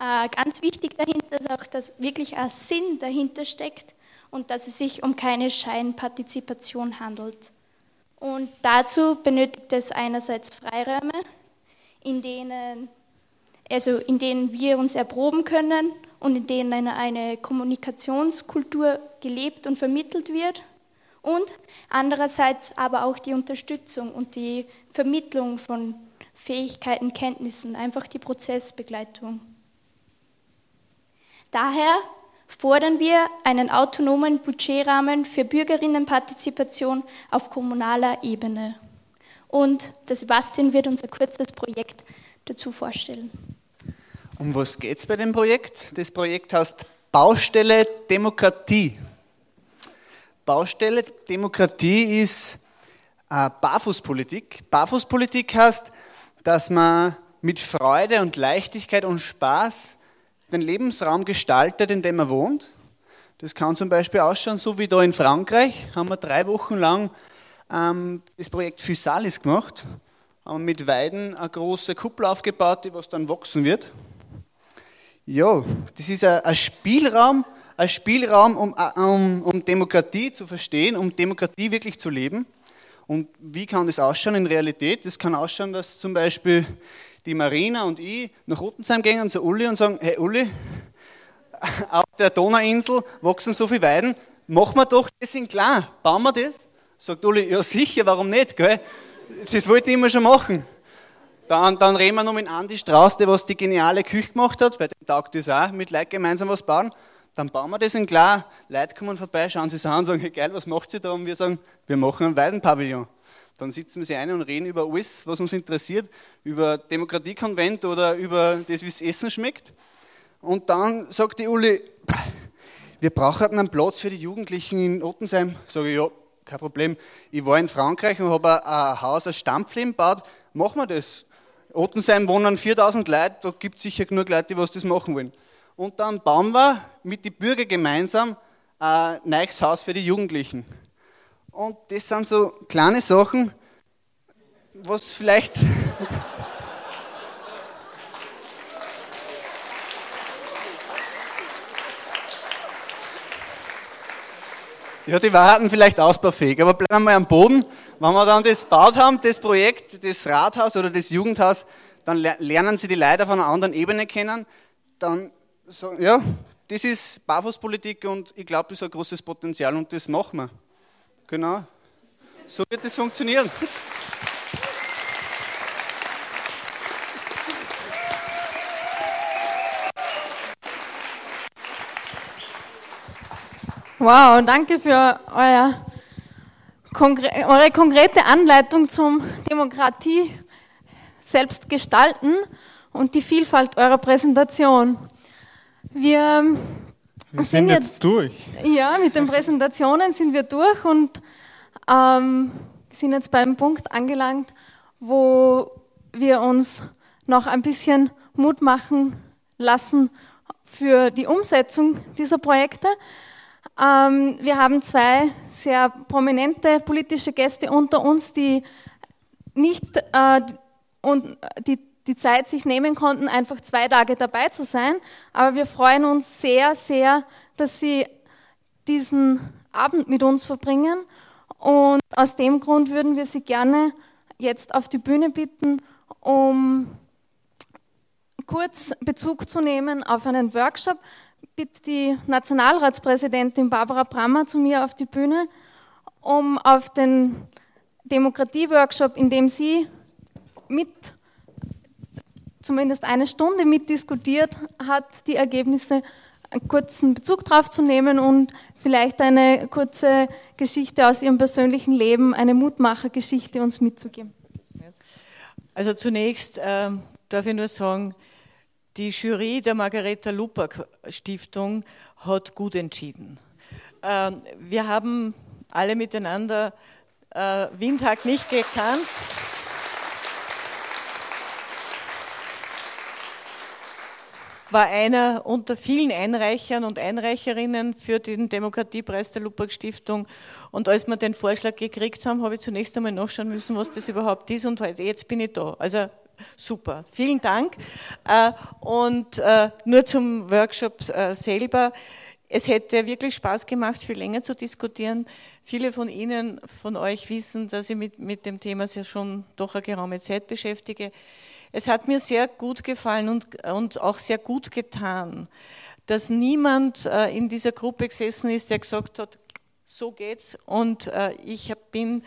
Äh, ganz wichtig dahinter ist auch, dass wirklich ein Sinn dahinter steckt und dass es sich um keine Scheinpartizipation handelt. Und dazu benötigt es einerseits Freiräume, in denen, also in denen wir uns erproben können und in denen eine Kommunikationskultur gelebt und vermittelt wird. Und andererseits aber auch die Unterstützung und die Vermittlung von Fähigkeiten, Kenntnissen, einfach die Prozessbegleitung. Daher fordern wir einen autonomen Budgetrahmen für Bürgerinnenpartizipation auf kommunaler Ebene. Und der Sebastian wird uns ein kurzes Projekt dazu vorstellen. Um was geht es bei dem Projekt? Das Projekt heißt Baustelle Demokratie. Baustelle Demokratie ist äh, Barfußpolitik. Barfußpolitik heißt, dass man mit Freude und Leichtigkeit und Spaß den Lebensraum gestaltet, in dem man wohnt. Das kann zum Beispiel ausschauen, so wie da in Frankreich, haben wir drei Wochen lang ähm, das Projekt Physalis gemacht, haben mit Weiden eine große Kuppel aufgebaut, die was dann wachsen wird. Ja, das ist ein Spielraum, ein Spielraum, um, um, um Demokratie zu verstehen, um Demokratie wirklich zu leben. Und wie kann das ausschauen in Realität? Das kann ausschauen, dass zum Beispiel die Marina und ich nach Rottensheim gehen und zu Uli und sagen, hey Uli, auf der Donauinsel wachsen so viele Weiden, machen wir doch das in klar, bauen wir das? Sagt Uli, ja sicher, warum nicht, gell? Das wollte ich immer schon machen. Dann, dann reden wir noch mit Andi Strauß, der was die geniale Küche gemacht hat, weil der taugt das auch, mit Leuten gemeinsam was bauen. Dann bauen wir das in klar. Leute kommen vorbei, schauen sich an und sagen, hey, geil, was macht sie da? Und wir sagen, wir machen einen Weidenpavillon. Dann sitzen wir sie ein und reden über alles, was uns interessiert, über Demokratiekonvent oder über das, wie das Essen schmeckt. Und dann sagt die Uli, wir brauchen einen Platz für die Jugendlichen in Ottensheim. Sage ich, ja, kein Problem. Ich war in Frankreich und habe ein Haus als Stammfilm gebaut. Machen wir das. Ottensheim wohnen 4000 Leute, da gibt es sicher genug Leute, die was das machen wollen. Und dann bauen wir mit den Bürgern gemeinsam ein neues Haus für die Jugendlichen. Und das sind so kleine Sachen, was vielleicht. Ja, die warten vielleicht ausbaufähig, aber bleiben wir mal am Boden. Wenn wir dann das gebaut haben, das Projekt, das Rathaus oder das Jugendhaus, dann lernen sie die Leute auf einer anderen Ebene kennen. Dann, so, ja, das ist Barfußpolitik und ich glaube, das ist ein großes Potenzial und das machen wir. Genau. So wird es funktionieren. Wow, danke für euer, eure konkrete Anleitung zum Demokratie selbst gestalten und die Vielfalt eurer Präsentation. Wir, wir sind, jetzt, jetzt, durch. Ja, mit den Präsentationen sind wir durch und ähm, sind jetzt beim Punkt angelangt, wo wir uns noch ein bisschen Mut machen lassen für die Umsetzung dieser Projekte. Ähm, wir haben zwei sehr prominente politische Gäste unter uns, die nicht äh, und die, die Zeit sich nehmen konnten, einfach zwei Tage dabei zu sein. Aber wir freuen uns sehr, sehr, dass sie diesen Abend mit uns verbringen und aus dem Grund würden wir Sie gerne jetzt auf die Bühne bitten, um kurz Bezug zu nehmen auf einen Workshop. Bitte die Nationalratspräsidentin Barbara Brammer zu mir auf die Bühne, um auf den Demokratie-Workshop, in dem sie mit zumindest eine Stunde mitdiskutiert hat, die Ergebnisse einen kurzen Bezug drauf zu nehmen und vielleicht eine kurze Geschichte aus Ihrem persönlichen Leben, eine Mutmachergeschichte uns mitzugeben. Also zunächst äh, darf ich nur sagen, die Jury der Margareta Lupak Stiftung hat gut entschieden. Äh, wir haben alle miteinander äh, Windhag nicht gekannt. war einer unter vielen Einreichern und Einreicherinnen für den Demokratiepreis der Lupak Stiftung. Und als wir den Vorschlag gekriegt haben, habe ich zunächst einmal nachschauen müssen, was das überhaupt ist. Und jetzt bin ich da. Also super. Vielen Dank. Äh, und äh, nur zum Workshop äh, selber. Es hätte wirklich Spaß gemacht, viel länger zu diskutieren. Viele von Ihnen, von euch wissen, dass ich mit, mit dem Thema sehr schon doch eine geraume Zeit beschäftige. Es hat mir sehr gut gefallen und, und auch sehr gut getan, dass niemand in dieser Gruppe gesessen ist, der gesagt hat, so geht's und ich bin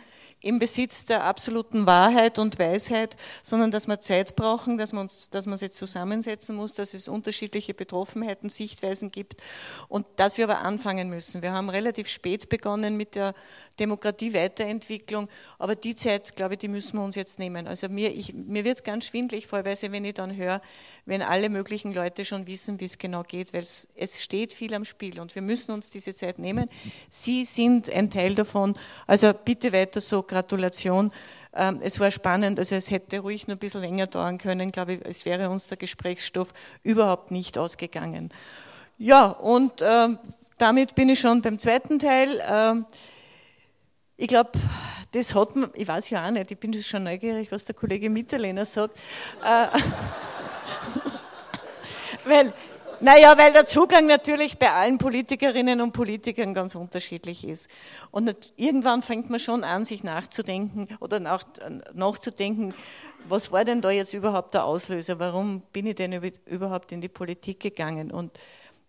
im Besitz der absoluten Wahrheit und Weisheit, sondern dass wir Zeit brauchen, dass man uns, dass man sich zusammensetzen muss, dass es unterschiedliche Betroffenheiten, Sichtweisen gibt und dass wir aber anfangen müssen. Wir haben relativ spät begonnen mit der Demokratie-Weiterentwicklung, aber die Zeit, glaube ich, die müssen wir uns jetzt nehmen. Also mir, ich, mir wird ganz schwindlig, teilweise, wenn ich dann höre, wenn alle möglichen Leute schon wissen, wie es genau geht, weil es, es steht viel am Spiel und wir müssen uns diese Zeit nehmen. Sie sind ein Teil davon, also bitte weiter so, Gratulation. Ähm, es war spannend, also es hätte ruhig noch ein bisschen länger dauern können, glaube ich, es wäre uns der Gesprächsstoff überhaupt nicht ausgegangen. Ja, und äh, damit bin ich schon beim zweiten Teil. Äh, ich glaube, das hat man, ich weiß ja auch nicht, ich bin schon neugierig, was der Kollege Mitterlehner sagt. Äh, weil, naja, weil der Zugang natürlich bei allen Politikerinnen und Politikern ganz unterschiedlich ist. Und irgendwann fängt man schon an, sich nachzudenken oder nach, nachzudenken, was war denn da jetzt überhaupt der Auslöser? Warum bin ich denn überhaupt in die Politik gegangen? Und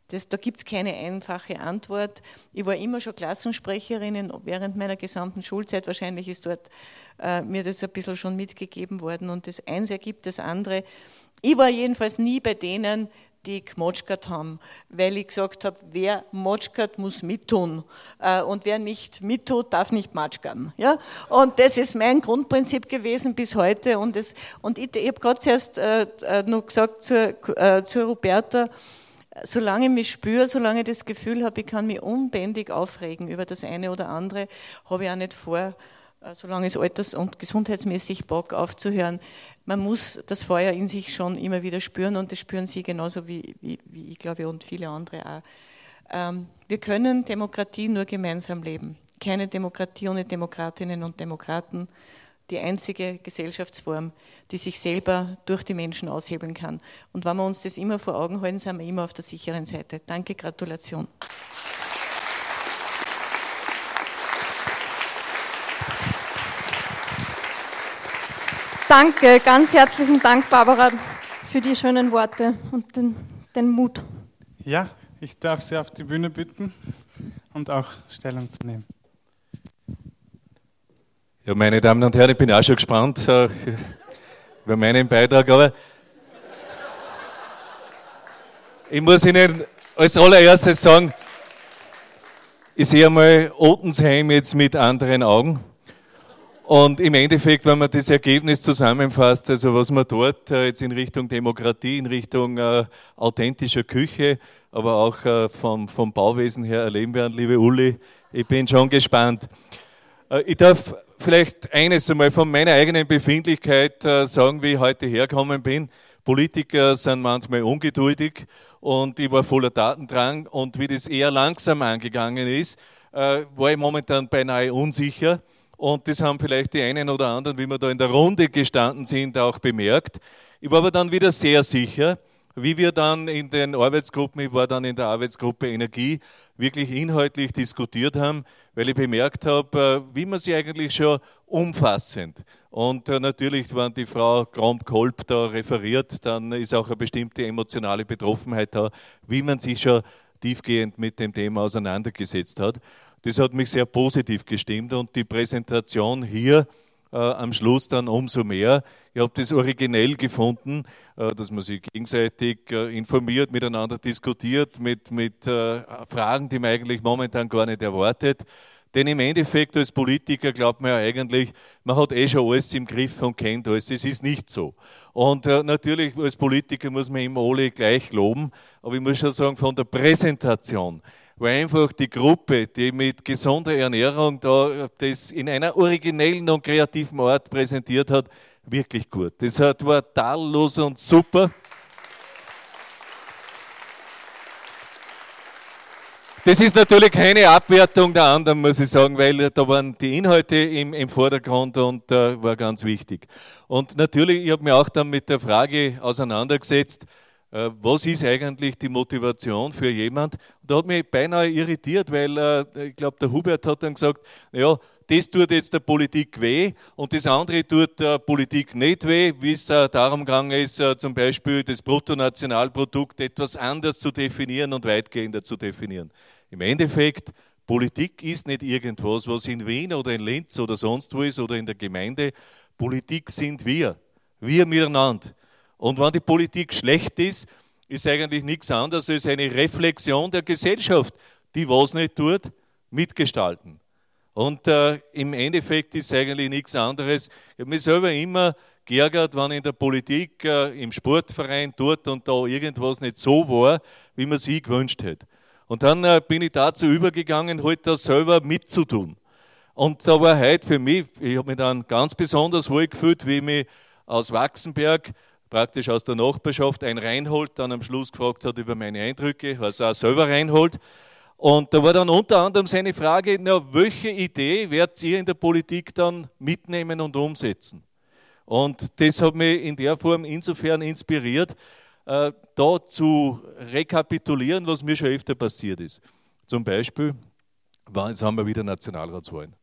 das, da gibt es keine einfache Antwort. Ich war immer schon Klassensprecherin während meiner gesamten Schulzeit. Wahrscheinlich ist dort äh, mir das ein bisschen schon mitgegeben worden. Und das eins ergibt das andere. Ich war jedenfalls nie bei denen, die gemotschkert haben, weil ich gesagt habe, wer motschkert, muss mittun. Äh, und wer nicht mittut, darf nicht matschkern. Ja? Und das ist mein Grundprinzip gewesen bis heute. Und, das, und ich, ich habe gerade zuerst äh, äh, noch gesagt zur, äh, zur Roberta, solange ich mich spüre, solange ich das Gefühl habe, ich kann mich unbändig aufregen über das eine oder andere, habe ich auch nicht vor, äh, solange es alters- und gesundheitsmäßig Bock aufzuhören. Man muss das Feuer in sich schon immer wieder spüren und das spüren Sie genauso wie, wie, wie ich glaube und viele andere auch. Ähm, wir können Demokratie nur gemeinsam leben. Keine Demokratie ohne Demokratinnen und Demokraten die einzige Gesellschaftsform, die sich selber durch die Menschen aushebeln kann. Und wenn wir uns das immer vor Augen halten, sind wir immer auf der sicheren Seite. Danke, Gratulation. Danke, ganz herzlichen Dank, Barbara, für die schönen Worte und den, den Mut. Ja, ich darf Sie auf die Bühne bitten und auch Stellung zu nehmen. Ja, meine Damen und Herren, ich bin auch schon gespannt äh, über meinen Beitrag, aber ich muss Ihnen als allererstes sagen, ich sehe einmal Otensheim jetzt mit anderen Augen. Und im Endeffekt, wenn man das Ergebnis zusammenfasst, also was man dort äh, jetzt in Richtung Demokratie, in Richtung äh, authentischer Küche, aber auch äh, vom, vom Bauwesen her erleben werden, liebe Uli, ich bin schon gespannt. Äh, ich darf vielleicht eines einmal von meiner eigenen Befindlichkeit äh, sagen, wie ich heute hergekommen bin. Politiker sind manchmal ungeduldig und ich war voller Datendrang und wie das eher langsam angegangen ist, äh, war ich momentan beinahe unsicher. Und das haben vielleicht die einen oder anderen, wie wir da in der Runde gestanden sind, auch bemerkt. Ich war aber dann wieder sehr sicher, wie wir dann in den Arbeitsgruppen, ich war dann in der Arbeitsgruppe Energie, wirklich inhaltlich diskutiert haben, weil ich bemerkt habe, äh, wie man sie eigentlich schon umfassend. Und äh, natürlich, wenn die Frau Kramp-Kolb da referiert, dann ist auch eine bestimmte emotionale Betroffenheit da, wie man sich schon tiefgehend mit dem Thema auseinandergesetzt hat. Das hat mich sehr positiv gestimmt und die Präsentation hier äh, am Schluss dann umso mehr. Ich habe das originell gefunden, äh, dass man sich gegenseitig äh, informiert, miteinander diskutiert, mit, mit äh, Fragen, die man eigentlich momentan gar nicht erwartet. Denn im Endeffekt als Politiker glaubt man ja eigentlich, man hat eh schon alles im Griff und kennt alles. Das ist nicht so. Und natürlich als Politiker muss man immer alle gleich loben, aber ich muss schon sagen, von der Präsentation war einfach die Gruppe, die mit gesunder Ernährung da das in einer originellen und kreativen Art präsentiert hat, wirklich gut. Das war tadellos und super. Das ist natürlich keine Abwertung der anderen, muss ich sagen, weil da waren die Inhalte im, im Vordergrund und äh, war ganz wichtig. Und natürlich, ich habe mich auch dann mit der Frage auseinandergesetzt, äh, was ist eigentlich die Motivation für jemand? Und da hat mich beinahe irritiert, weil äh, ich glaube, der Hubert hat dann gesagt, ja, das tut jetzt der Politik weh und das andere tut der Politik nicht weh, wie es äh, darum gegangen ist, äh, zum Beispiel das Bruttonationalprodukt etwas anders zu definieren und weitgehender zu definieren. Im Endeffekt, Politik ist nicht irgendwas, was in Wien oder in Linz oder sonst wo ist oder in der Gemeinde. Politik sind wir. Wir miteinander. Und wenn die Politik schlecht ist, ist eigentlich nichts anderes als eine Reflexion der Gesellschaft, die was nicht tut, mitgestalten. Und äh, im Endeffekt ist eigentlich nichts anderes. Ich habe mich selber immer geärgert, wenn in der Politik, äh, im Sportverein dort und da irgendwas nicht so war, wie man sich gewünscht hätte. Und dann äh, bin ich dazu übergegangen, halt das selber mitzutun. Und da war heute für mich, ich habe mich dann ganz besonders wohl gefühlt, wie ich mich aus Wachsenberg, praktisch aus der Nachbarschaft, ein Reinhold dann am Schluss gefragt hat über meine Eindrücke, also auch selber Reinhold. Und da war dann unter anderem seine Frage, na, welche Idee werdet ihr in der Politik dann mitnehmen und umsetzen? Und das hat mich in der Form insofern inspiriert, äh, da zu rekapitulieren, was mir schon öfter passiert ist. Zum Beispiel, jetzt haben wir wieder Nationalratswahlen.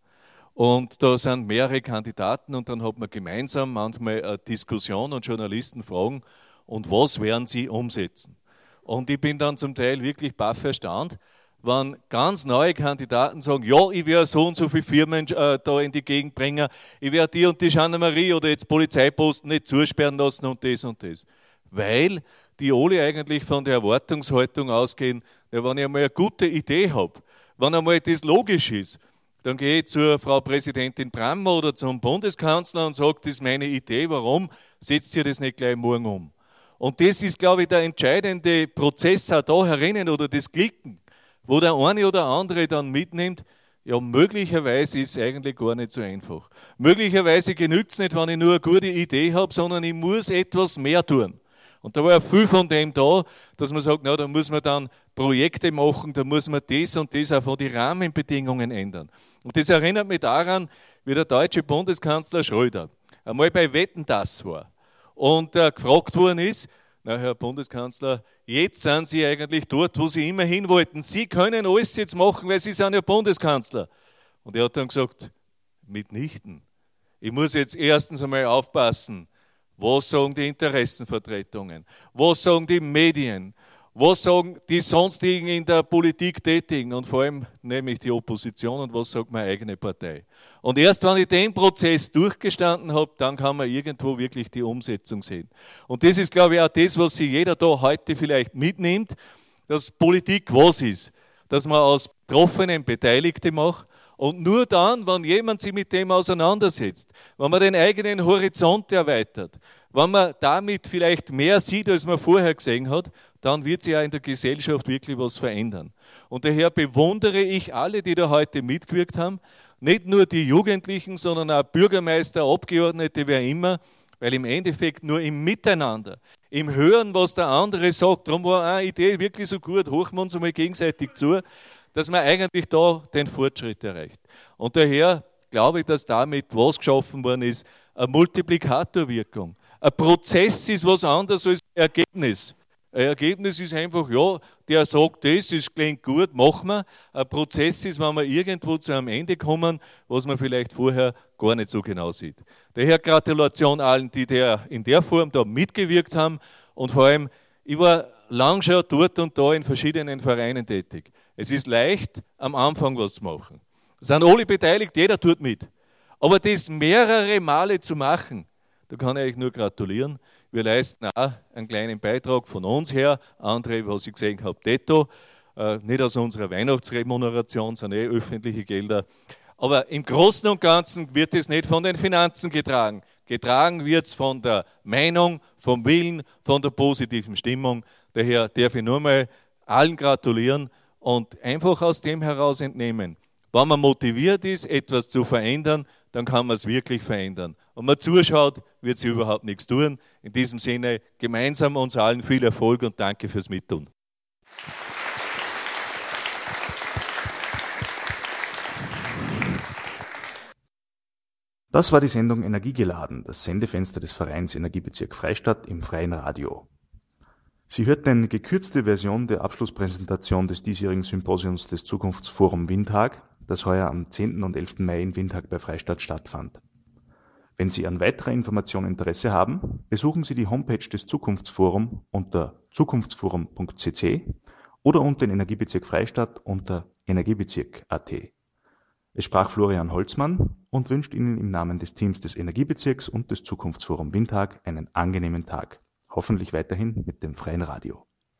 Und da sind mehrere Kandidaten und dann hat man gemeinsam manchmal eine Diskussion und Journalisten fragen, und was werden sie umsetzen? Und ich bin dann zum Teil wirklich baff erstaunt, wenn ganz neue Kandidaten sagen, ja, ich werde so und so viele Firmen äh, da in die Gegend bringen, ich werde die und die Gendarmerie oder jetzt Polizeiposten nicht zusperren lassen und das und das weil die alle eigentlich von der Erwartungshaltung ausgehen, ja, wenn ich einmal eine gute Idee habe, wenn einmal das logisch ist, dann gehe ich zur Frau Präsidentin Brammer oder zum Bundeskanzler und sage, das ist meine Idee, warum setzt ihr das nicht gleich morgen um? Und das ist, glaube ich, der entscheidende Prozess auch da herinnen oder das Klicken, wo der eine oder andere dann mitnimmt, ja, möglicherweise ist es eigentlich gar nicht so einfach. Möglicherweise genügt es nicht, wenn ich nur eine gute Idee habe, sondern ich muss etwas mehr tun. Und da war ja viel von dem da, dass man sagt, na, da muss man dann Projekte machen, da muss man das und das auch von den Rahmenbedingungen ändern. Und das erinnert mich daran, wie der deutsche Bundeskanzler Schröder einmal bei Wetten das war und äh, gefragt worden ist, na Herr Bundeskanzler, jetzt sind Sie eigentlich dort, wo Sie immer hin wollten. Sie können alles jetzt machen, weil Sie sind ja Bundeskanzler. Und er hat dann gesagt, mitnichten. Ich muss jetzt erstens einmal aufpassen, was sagen die Interessenvertretungen? Was sagen die Medien? Was sagen die sonstigen in der Politik Tätigen und vor allem nämlich die Opposition und was sagt meine eigene Partei? Und erst wenn ich den Prozess durchgestanden habe, dann kann man irgendwo wirklich die Umsetzung sehen. Und das ist, glaube ich, auch das, was sich jeder da heute vielleicht mitnimmt, dass Politik was ist. Dass man aus Betroffenen Beteiligte macht und nur dann, wenn jemand sich mit dem auseinandersetzt, wenn man den eigenen Horizont erweitert, wenn man damit vielleicht mehr sieht, als man vorher gesehen hat, dann wird sich ja in der Gesellschaft wirklich was verändern. Und daher bewundere ich alle, die da heute mitgewirkt haben, nicht nur die Jugendlichen, sondern auch Bürgermeister, Abgeordnete, wer immer, weil im Endeffekt nur im Miteinander, im Hören, was der andere sagt, darum war eine Idee wirklich so gut, hochen wir uns einmal gegenseitig zu, dass man eigentlich da den Fortschritt erreicht. Und daher glaube ich, dass damit was geschaffen worden ist, eine Multiplikatorwirkung. Ein Prozess ist was anderes als ein Ergebnis. Ein Ergebnis ist einfach, ja, der sagt das, es klingt gut, machen wir. Ein Prozess ist, wenn wir irgendwo zu einem Ende kommen, was man vielleicht vorher gar nicht so genau sieht. Daher Gratulation allen, die der in der Form da mitgewirkt haben. Und vor allem, ich war lang schon dort und da in verschiedenen Vereinen tätig. Es ist leicht, am Anfang was zu machen. Es sind alle beteiligt, jeder tut mit. Aber das mehrere Male zu machen, da kann ich euch nur gratulieren. Wir leisten auch einen kleinen Beitrag von uns her. Andere, was ich gesehen habe, detto. Äh, nicht aus unserer Weihnachtsremuneration, sondern eh öffentliche Gelder. Aber im Großen und Ganzen wird es nicht von den Finanzen getragen. Getragen wird es von der Meinung, vom Willen, von der positiven Stimmung. Daher darf ich nur mal allen gratulieren Und einfach aus dem heraus entnehmen, wenn man motiviert ist, etwas zu verändern, dann kann man es wirklich verändern. Und man zuschaut, wird sie überhaupt nichts tun. In diesem Sinne, gemeinsam uns allen viel Erfolg und danke fürs Mittun. Das war die Sendung Energiegeladen, das Sendefenster des Vereins Energiebezirk Freistadt im freien Radio. Sie hörten eine gekürzte Version der Abschlusspräsentation des diesjährigen Symposiums des Zukunftsforum Windhag, das heuer am 10. und 11. Mai in Windhag bei Freistadt stattfand. Wenn Sie an weiterer Information Interesse haben, besuchen Sie die Homepage des Zukunftsforum unter zukunftsforum.cc oder unter den Energiebezirk Freistadt unter energiebezirk.at. Es sprach Florian Holzmann und wünscht Ihnen im Namen des Teams des Energiebezirks und des Zukunftsforum Windhag einen angenehmen Tag. Hoffentlich weiterhin mit dem freien Radio.